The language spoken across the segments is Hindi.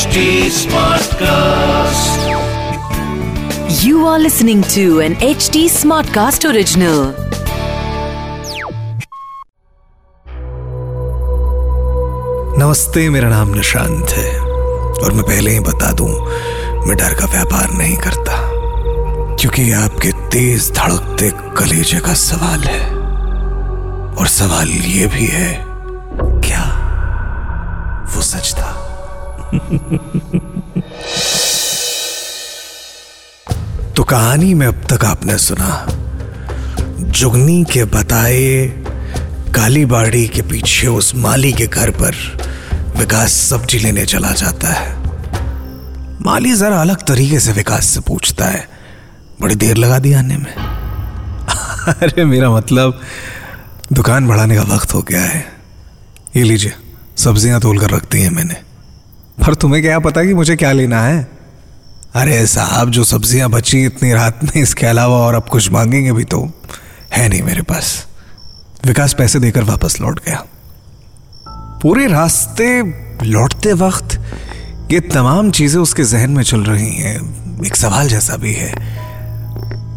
HD Smartcast. You are listening to an HD Smartcast original. नमस्ते मेरा नाम निशांत है और मैं पहले ही बता दूँ मैं डर का व्यापार नहीं करता क्योंकि ये आपके तेज धड़कते कलेजे का सवाल है और सवाल ये भी है तो कहानी में अब तक आपने सुना, जुगनी के बताए काली बाड़ी के पीछे उस माली के घर पर विकास सब्ज़ी लेने चला जाता है। माली जरा अलग तरीके से विकास से पूछता है, बड़ी देर लगा दी आने में। अरे मेरा मतलब दुकान बढ़ाने का वक्त हो गया है। ये लीजिए, सब्ज़ियाँ तोल कर रखती हैं मैंने। पर तुम्हें क्या पता कि मुझे क्या लेना है? अरे साहब, जो सब्ज़ियाँ बची इतनी रात में, इसके अलावा और अब कुछ मांगेंगे भी तो है नहीं मेरे पास। विकास पैसे देकर वापस लौट गया। पूरे रास्ते लौटते वक्त ये तमाम चीज़ें उसके जहन में चल रही हैं। एक सवाल जैसा भी है।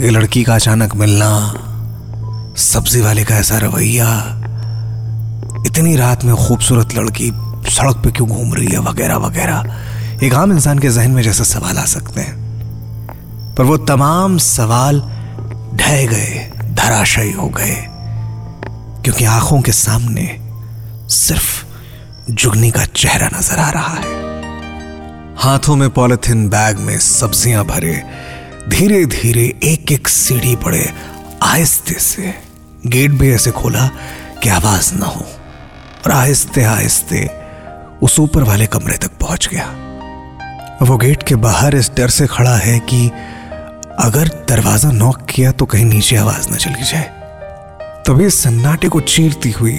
ये लड़की का अचानक मिलना, सब्ज़ी वाले का ऐसा रवैया, इतनी रात में खूबसूरत लड़की सड़क पे क्यों घूम रही है, वगैरह वगैरह। एक आम इंसान के जहन में जैसे सवाल आ सकते हैं। पर वो तमाम सवाल ढह गए, धराशयी हो गए। क्योंकि आँखों के सामने सिर्फ़ जुगनी का चेहरा नज़र आ रहा है। हाथों में पॉलिथिन बैग में सब्ज़ियाँ भरे धीरे धीरे एक एक सीढ़ी पड़े, आहिस्ते से। गेट भी ऐसे खोला कि आवाज़ ना हो। और आहिस्ते आहिस्ते उस ऊपर वाले कमरे तक पहुँच गया। वो गेट के बाहर इस डर से खड़ा है कि अगर दरवाज़ा नॉक किया तो कहीं नीचे आवाज़ न चली जाए। तभी सन्नाटे को चीरती हुई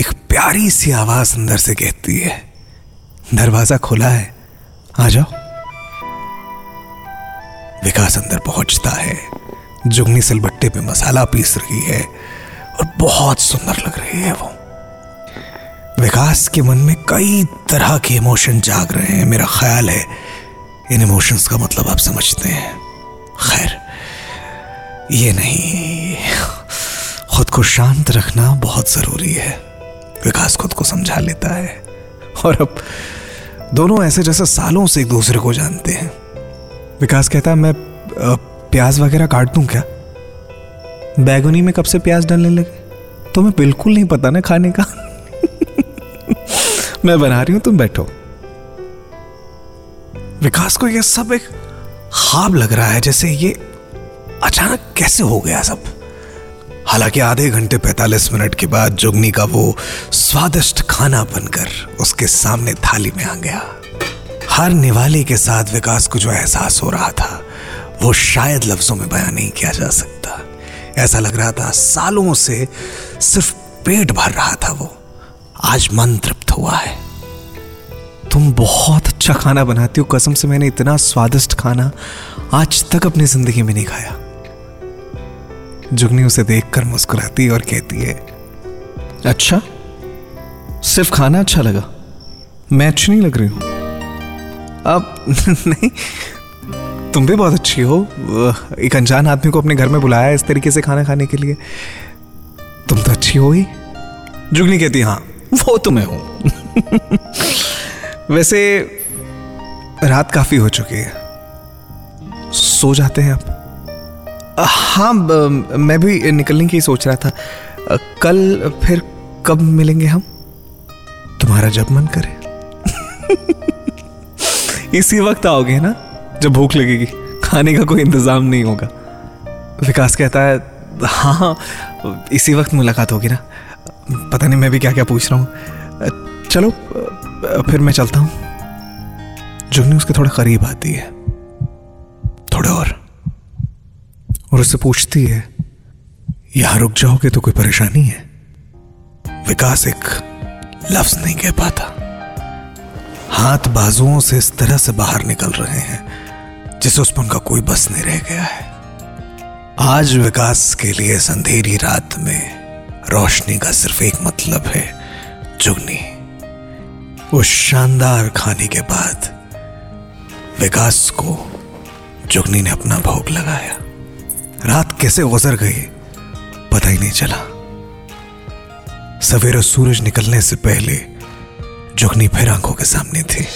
एक प्यारी सी आवाज़ अंदर से कहती है, दरवाज़ा खुला है, आ जाओ। विकास अंदर पहुँचता है, जुगनी सिलबट्टे पे मसाला पीस रही है और बहुत सुंदर लग रही है वो। विकास के मन में कई तरह के इमोशन जाग रहे हैं। मेरा ख्याल है, इन इमोशंस का मतलब आप समझते हैं। खैर, ये नहीं। खुद को शांत रखना बहुत ज़रूरी है। विकास खुद को समझा लेता है। और अब दोनों ऐसे जैसे सालों से एक दूसरे को जानते हैं। विकास कहता है, मैं प्याज वगैरह काट दूँ क्या? बैगुनी में कब से प्याज डालने लगे? तुम्हें बिल्कुल नहीं पता ना खाने का। मैं बना रही हूँ, तुम बैठो। विकास को यह सब एक खाब लग रहा है, जैसे ये अचानक कैसे हो गया सब? हालाँकि आधे घंटे 45 मिनट के बाद जुगनी का वो स्वादिष्ट खाना बनकर उसके सामने थाली में आ गया। हर निवाले के साथ विकास को जो एहसास हो रहा था, वो शायद लफ्जों में बयान नहीं किया जा सकता। ऐसा लग रहा था सालों से सिर्फ़ पेट भर रहा था वो। आज तृप्त हुआ है। तुम बहुत अच्छा खाना बनाती हो। कसम से मैंने इतना स्वादिष्ट खाना आज तक अपनी ज़िंदगी में नहीं खाया। जुगनी उसे देखकर मुस्कुराती और कहती है अच्छा सिर्फ़ खाना अच्छा लगा। मैं अच्छी नहीं लग रही हूँ। अब नहीं, तुम भी बहुत अच्छी हो। एक अनजान आदमी को अपने घर में बुलाया इस तरीके से खाना खाने के लिए। तुम तो अच्छी हो ही। जुगनी कहती हाँ वो तो मैं हूँ। वैसे, रात काफ़ी हो चुकी है। सो जाते हैं आप। हाँ मैं भी निकलने की सोच रहा था। कल फिर कब मिलेंगे हम? तुम्हारा जब मन करे। इसी वक्त आओगे ना, जब भूख लगेगी। खाने का कोई इंतज़ाम नहीं होगा। विकास कहता है हाँ इसी वक्त मुलाकात होगी ना। पता नहीं मैं भी क्या क्या पूछ रहा हूँ। चलो फिर मैं चलता हूँ। जुगनी उसके थोड़ा करीब आती है। थोड़ा और। और उससे पूछती है, यहाँ रुक जाओगे तो कोई परेशानी है? विकास एक लफ्ज नहीं कह पाता। हाथ बाजुओं से इस तरह से बाहर निकल रहे हैं जिसे उस पर उनका कोई बस नहीं रह गया है। आज विकास के लिए अंधेरी रात में रोशनी का सिर्फ़ एक मतलब है जुगनी उस शानदार खाने के बाद विकास को जुगनी ने अपना भोग लगाया। रात कैसे गुजर गई, पता ही नहीं चला। सवेरे सूरज निकलने से पहले जुगनी फिर आँखों के सामने थी।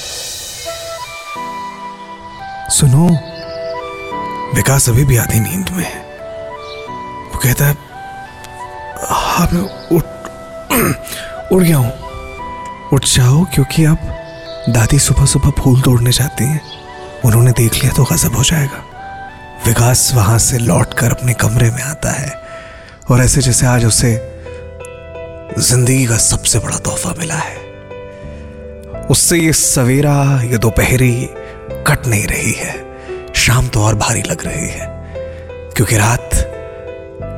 सुनो, विकास अभी भी आधी नींद में है। वो कहता है हाँ मैं उठ उठ गया हूँ। उठ जाओ, क्योंकि अब दादी सुबह सुबह फूल तोड़ने जाती हैं। उन्होंने देख लिया तो गजब हो जाएगा। विकास वहाँ से लौटकर अपने कमरे में आता है। और ऐसे जैसे आज उसे ज़िंदगी का सबसे बड़ा तोहफा मिला है। उससे ये सवेरा, ये दोपहरी कट नहीं रही है। शाम तो और भारी लग रही है। क्योंकि रात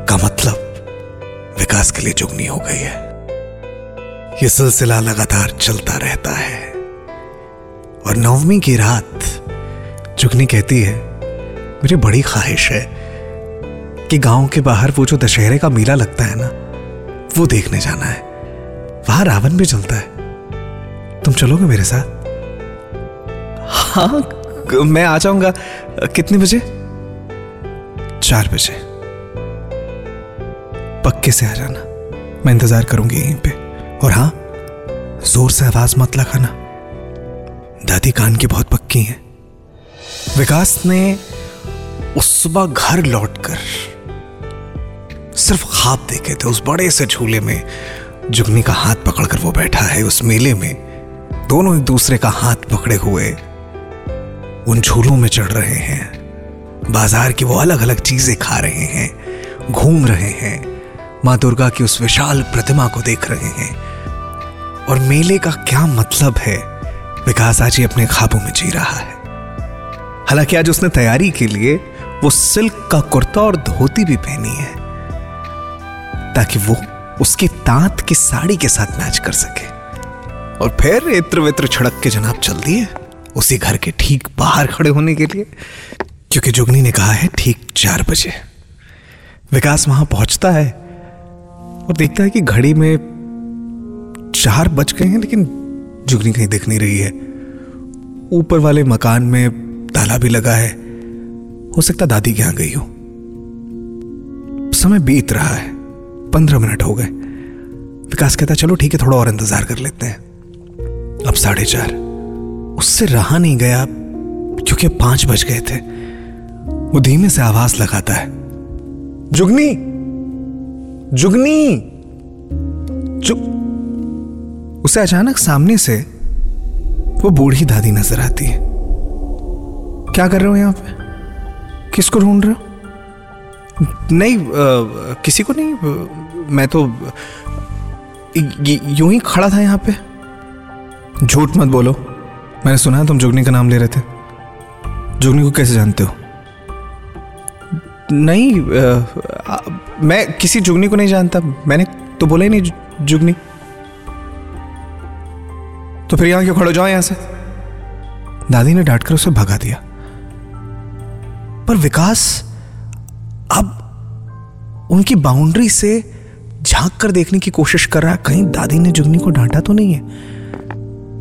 का मतलब विकास के लिए जुगनी हो गई है। यह सिलसिला लगातार चलता रहता है। और नवमी की रात, जुगनी कहती है मेरी बड़ी ख्वाहिश है कि गाँव के बाहर वो जो दशहरे का मेला लगता है ना, वो देखने जाना है। वहाँ रावण भी चलता है। तुम चलोगे मेरे साथ? हाँ मैं आ जाऊँगा। कितने बजे? चार बजे। पक्के से आ जाना। मैं इंतज़ार करूँगी यहीं पे। और हाँ ज़ोर से आवाज़ मत लगाना। दादी कान की बहुत पक्की है। विकास ने उस सुबह घर लौटकर सिर्फ़ ख्वाब देखे थे। उस बड़े से झूले में जुगनी का हाथ पकड़कर वो बैठा है। उस मेले में दोनों एक दूसरे का हाथ पकड़े हुए उन झूलों में चढ़ रहे हैं। बाज़ार की वो अलग अलग चीज़ें खा रहे हैं, घूम रहे हैं। माँ दुर्गा की उस विशाल प्रतिमा को देख रहे हैं। और मेले का क्या मतलब है? विकास आज ही अपने ख्वाबों में जी रहा है। हालाँकि आज उसने तैयारी के लिए वो सिल्क का कुर्ता और धोती भी पहनी है, ताकि वो उसकी तांत की साड़ी के साथ मैच कर सके। और फिर इत्र वित्र छड़क के जनाब चल दिए उसी घर के ठीक बाहर खड़े होने के लिए, क्योंकि जुगनी ने कहा है ठीक चार बजे। विकास वहाँ पहुँचता है और देखता है कि घड़ी में चार बज गए हैं, लेकिन जुगनी कहीं दिख नहीं रही है। ऊपर वाले मकान में ताला भी लगा है। हो सकता दादी के यहाँ गई हो। समय बीत रहा है। पंद्रह मिनट हो गए। विकास कहता चलो ठीक है, थोड़ा और इंतज़ार कर लेते हैं। अब साढ़े चार। उससे रहा नहीं गया, क्योंकि पाँच बज गए थे। वो धीमे से आवाज़ लगाता है, जुगनी! जुगनी। जुग उसे अचानक सामने से वो बूढ़ी दादी नज़र आती है। क्या कर रहे हो यहाँ पे? किसको ढूंढ रहे हो? नहीं आ, किसी को नहीं मैं तो यूँ ही खड़ा था यहाँ पे। झूठ मत बोलो। मैंने सुना है तुम जुगनी का नाम ले रहे थे। जुगनी को कैसे जानते हो? नहीं आ, आ, मैं किसी जुगनी को नहीं जानता। मैंने तो बोला ही नहीं जुगनी। तो फिर यहाँ क्यों खड़ो जाओ यहाँ से? दादी ने डांटकर उसे भगा दिया। पर विकास अब उनकी बाउंड्री से झाँक कर देखने की कोशिश कर रहा है। कहीं दादी ने जुगनी को डांटा तो नहीं है?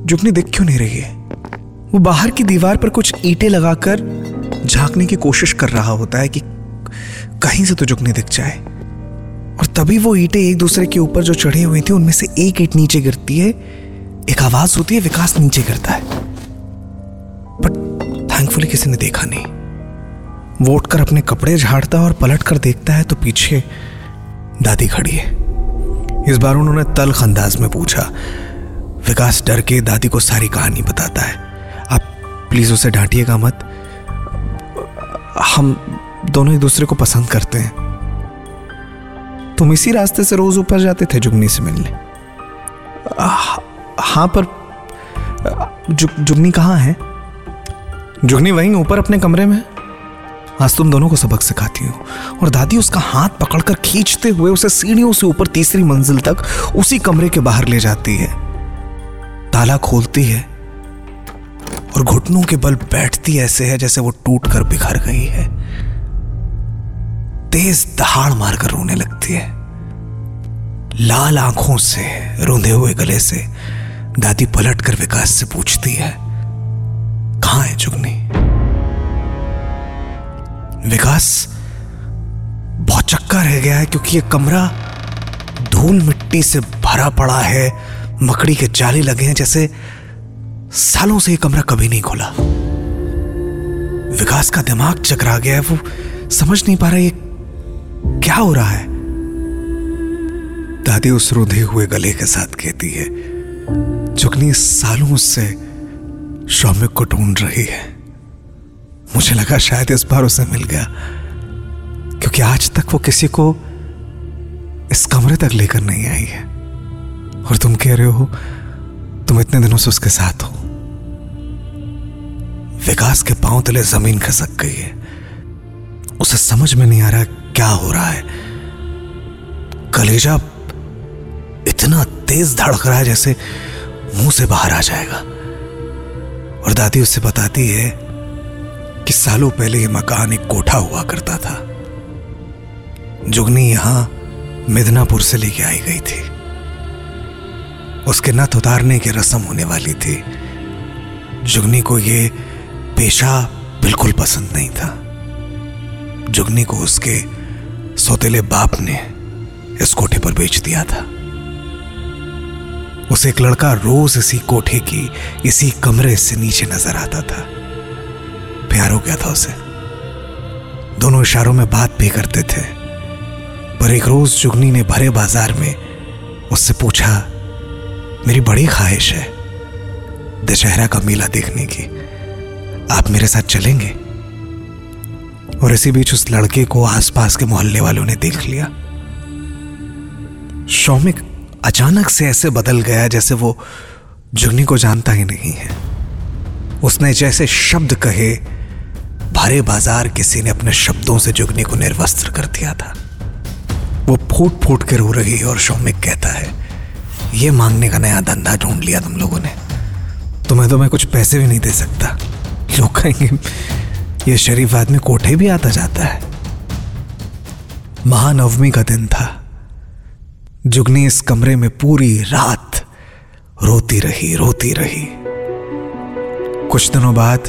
जुगनी दिख क्यों नहीं रही है? वो बाहर की दीवार पर कुछ ईंटें लगाकर झांकने की कोशिश कर रहा होता है कि कहीं से तो झुकने दिख जाए। और तभी वो ईंटें एक दूसरे के ऊपर जो चढ़े हुए थे, उनमें से एक ईंट नीचे गिरती है। एक आवाज़ होती है, विकास नीचे गिरता है। बट थैंकफुली किसी ने देखा नहीं। वो उठकर अपने कपड़े झाड़ता और पलट कर देखता है तो पीछे दादी खड़ी है। इस बार उन्होंने तलख अंदाज में पूछा, विकास, डर के दादी को सारी कहानी बताता है। आप प्लीज़ उसे डांटिएगा मत। हम दोनों एक दूसरे को पसंद करते हैं। तुम इसी रास्ते से रोज ऊपर जाते थे जुगनी से मिलने। हाँ पर जु, जुगनी कहाँ है? जुगनी वहीं ऊपर अपने कमरे में आज तुम दोनों को सबक सिखाती हूँ और दादी उसका हाथ पकड़कर खींचते हुए उसे सीढ़ियों से ऊपर तीसरी मंजिल तक उसी कमरे के बाहर ले जाती है। ताला खोलती है और घुटनों के बल बैठती ऐसे है जैसे वो टूट कर बिखर गई है। तेज दहाड़ मारकर रोने लगती है। लाल आँखों से, रोंदे हुए गले से दादी पलट कर विकास से पूछती है, कहा है जुगनी विकास बहुत चक्का रह गया है क्योंकि ये कमरा धूल मिट्टी से भरा पड़ा है, मकड़ी के जाले लगे हैं जैसे सालों से ये कमरा कभी नहीं खुला। विकास का दिमाग चकरा गया है, वो समझ नहीं पा रहा ये क्या हो रहा है? दादी उस रुंधे हुए गले के साथ कहती है जुगनी सालों से श्रमिक को ढूंढ रही है। मुझे लगा शायद इस बार उसे मिल गया, क्योंकि आज तक वो किसी को इस कमरे तक लेकर नहीं आई है। और तुम कह रहे हो, तुम इतने दिनों से उसके साथ हो। विकास के पाँव तले ज़मीन खसक गई है। उसे समझ में नहीं आ रहा क्या हो रहा है? कलेजा इतना तेज धड़क रहा है जैसे मुँह से बाहर आ जाएगा। और दादी उससे बताती है कि सालों पहले ये मकान एक कोठा हुआ करता था। जुगनी यहाँ मिदनापुर से लेके आई गई थी। उसके नथ उतारने की रस्म होने वाली थी। जुगनी को ये पेशा बिल्कुल पसंद नहीं था। जुगनी को उसके सौतेले बाप ने इस कोठे पर बेच दिया था। उसे एक लड़का रोज इसी कोठे की, इसी कमरे से नीचे नज़र आता था। प्यार हो गया था उसे। दोनों इशारों में बात भी करते थे। पर एक रोज जुगनी ने भरे बाज़ार में उससे पूछा, मेरी बड़ी ख्वाहिश है दशहरा का मेला देखने की। आप मेरे साथ चलेंगे? और इसी बीच उस लड़के को आसपास के मोहल्ले वालों ने देख लिया। शौमिक अचानक से ऐसे बदल गया जैसे वो जुगनी को जानता ही नहीं है। उसने जैसे शब्द कहे, भारे बाज़ार किसी ने अपने शब्दों से जुगनी को निर्वस्त्र कर दिया था। वो फूट फूट के रो रही है और शौमिक कहता है, ये मांगने का नया धंधा ढूंढ लिया तुम लोगों ने। तुम्हें तो मैं कुछ पैसे भी नहीं दे सकता। लोग कहेंगे ये शरीफ आदमी कोठे भी आता जाता है? महानवमी का दिन था। जुगनी इस कमरे में पूरी रात रोती रही रोती रही। कुछ दिनों बाद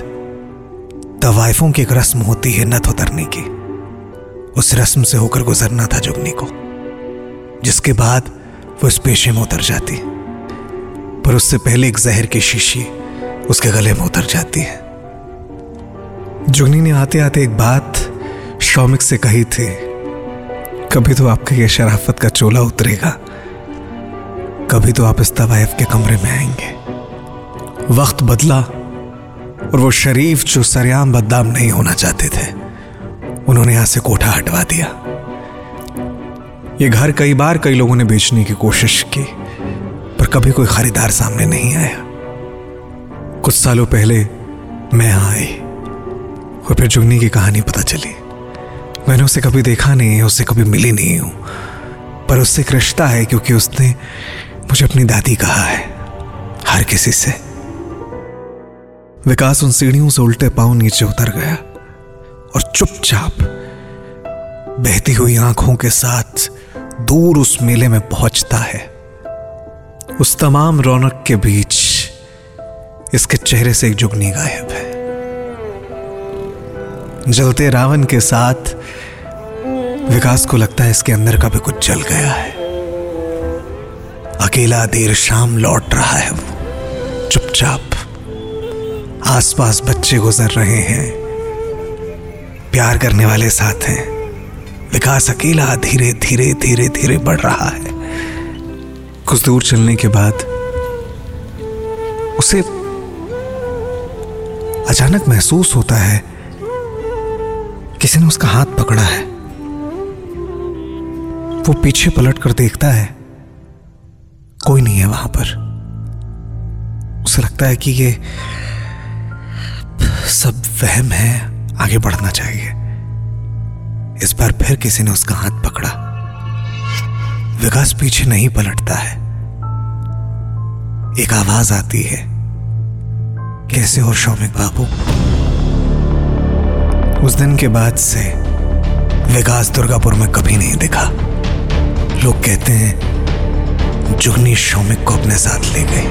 तवाइफों की एक रस्म होती है नथ उतरने की। उस रस्म से होकर गुजरना था जुगनी को, जिसके बाद वो इस पेशे में उतर जाती। पर उससे पहले एक जहर की शीशी उसके गले में उतर जाती है। जुगनी ने आते आते एक बात शौमिक से कही थी। कभी तो आपका ये शराफत का चोला उतरेगा। कभी तो आप इस तवायफ के कमरे में आएँगे। वक्त बदला और वो शरीफ जो सरेआम बदनाम नहीं होना चाहते थे, उन्होंने यहाँ से कोठा हटवा दिया। ये घर कई बार कई लोगों ने बेचने की कोशिश की, पर कभी कोई खरीदार सामने नहीं आया। कुछ सालों पहले मैं आई। और फिर जुगनी की कहानी पता चली। मैंने उसे कभी देखा नहीं है उससे कभी मिली नहीं हूँ। पर उससे एक रिश्ता है क्योंकि उसने मुझे अपनी दादी कहा है, हर किसी से। विकास उन सीढ़ियों से उल्टे पाँव नीचे उतर गया और चुपचाप बहती हुई आँखों के साथ दूर उस मेले में पहुँचता है। उस तमाम रौनक के बीच इसके चेहरे से एक जुगनी गायब है। जलते रावण के साथ, विकास को लगता है इसके अंदर का भी कुछ जल गया है। अकेला देर शाम लौट रहा है वो। चुपचाप आसपास बच्चे गुजर रहे हैं। प्यार करने वाले साथ हैं। विकास अकेला धीरे धीरे धीरे धीरे बढ़ रहा है। कुछ दूर चलने के बाद उसे अचानक महसूस होता है किसी ने उसका हाथ पकड़ा है। वो पीछे पलट कर देखता है। कोई नहीं है वहाँ पर। उसे लगता है कि ये सब वहम है, आगे बढ़ना चाहिए। इस बार फिर किसी ने उसका हाथ पकड़ा। विकास पीछे नहीं पलटता है। एक आवाज़ आती है। कैसे हो शौमिक बाबू? उस दिन के बाद से विकास दुर्गापुर में कभी नहीं दिखा। लोग कहते हैं, जुगनी शौमिक को अपने साथ ले गई।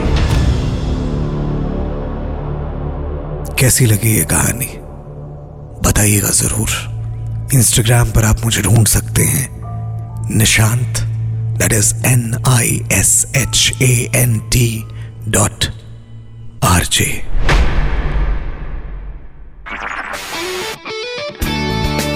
कैसी लगी ये कहानी? बताइएगा ज़रूर। इंस्टाग्राम पर आप मुझे ढूंढ सकते हैं। Nishant that is N I S H A N T dot R J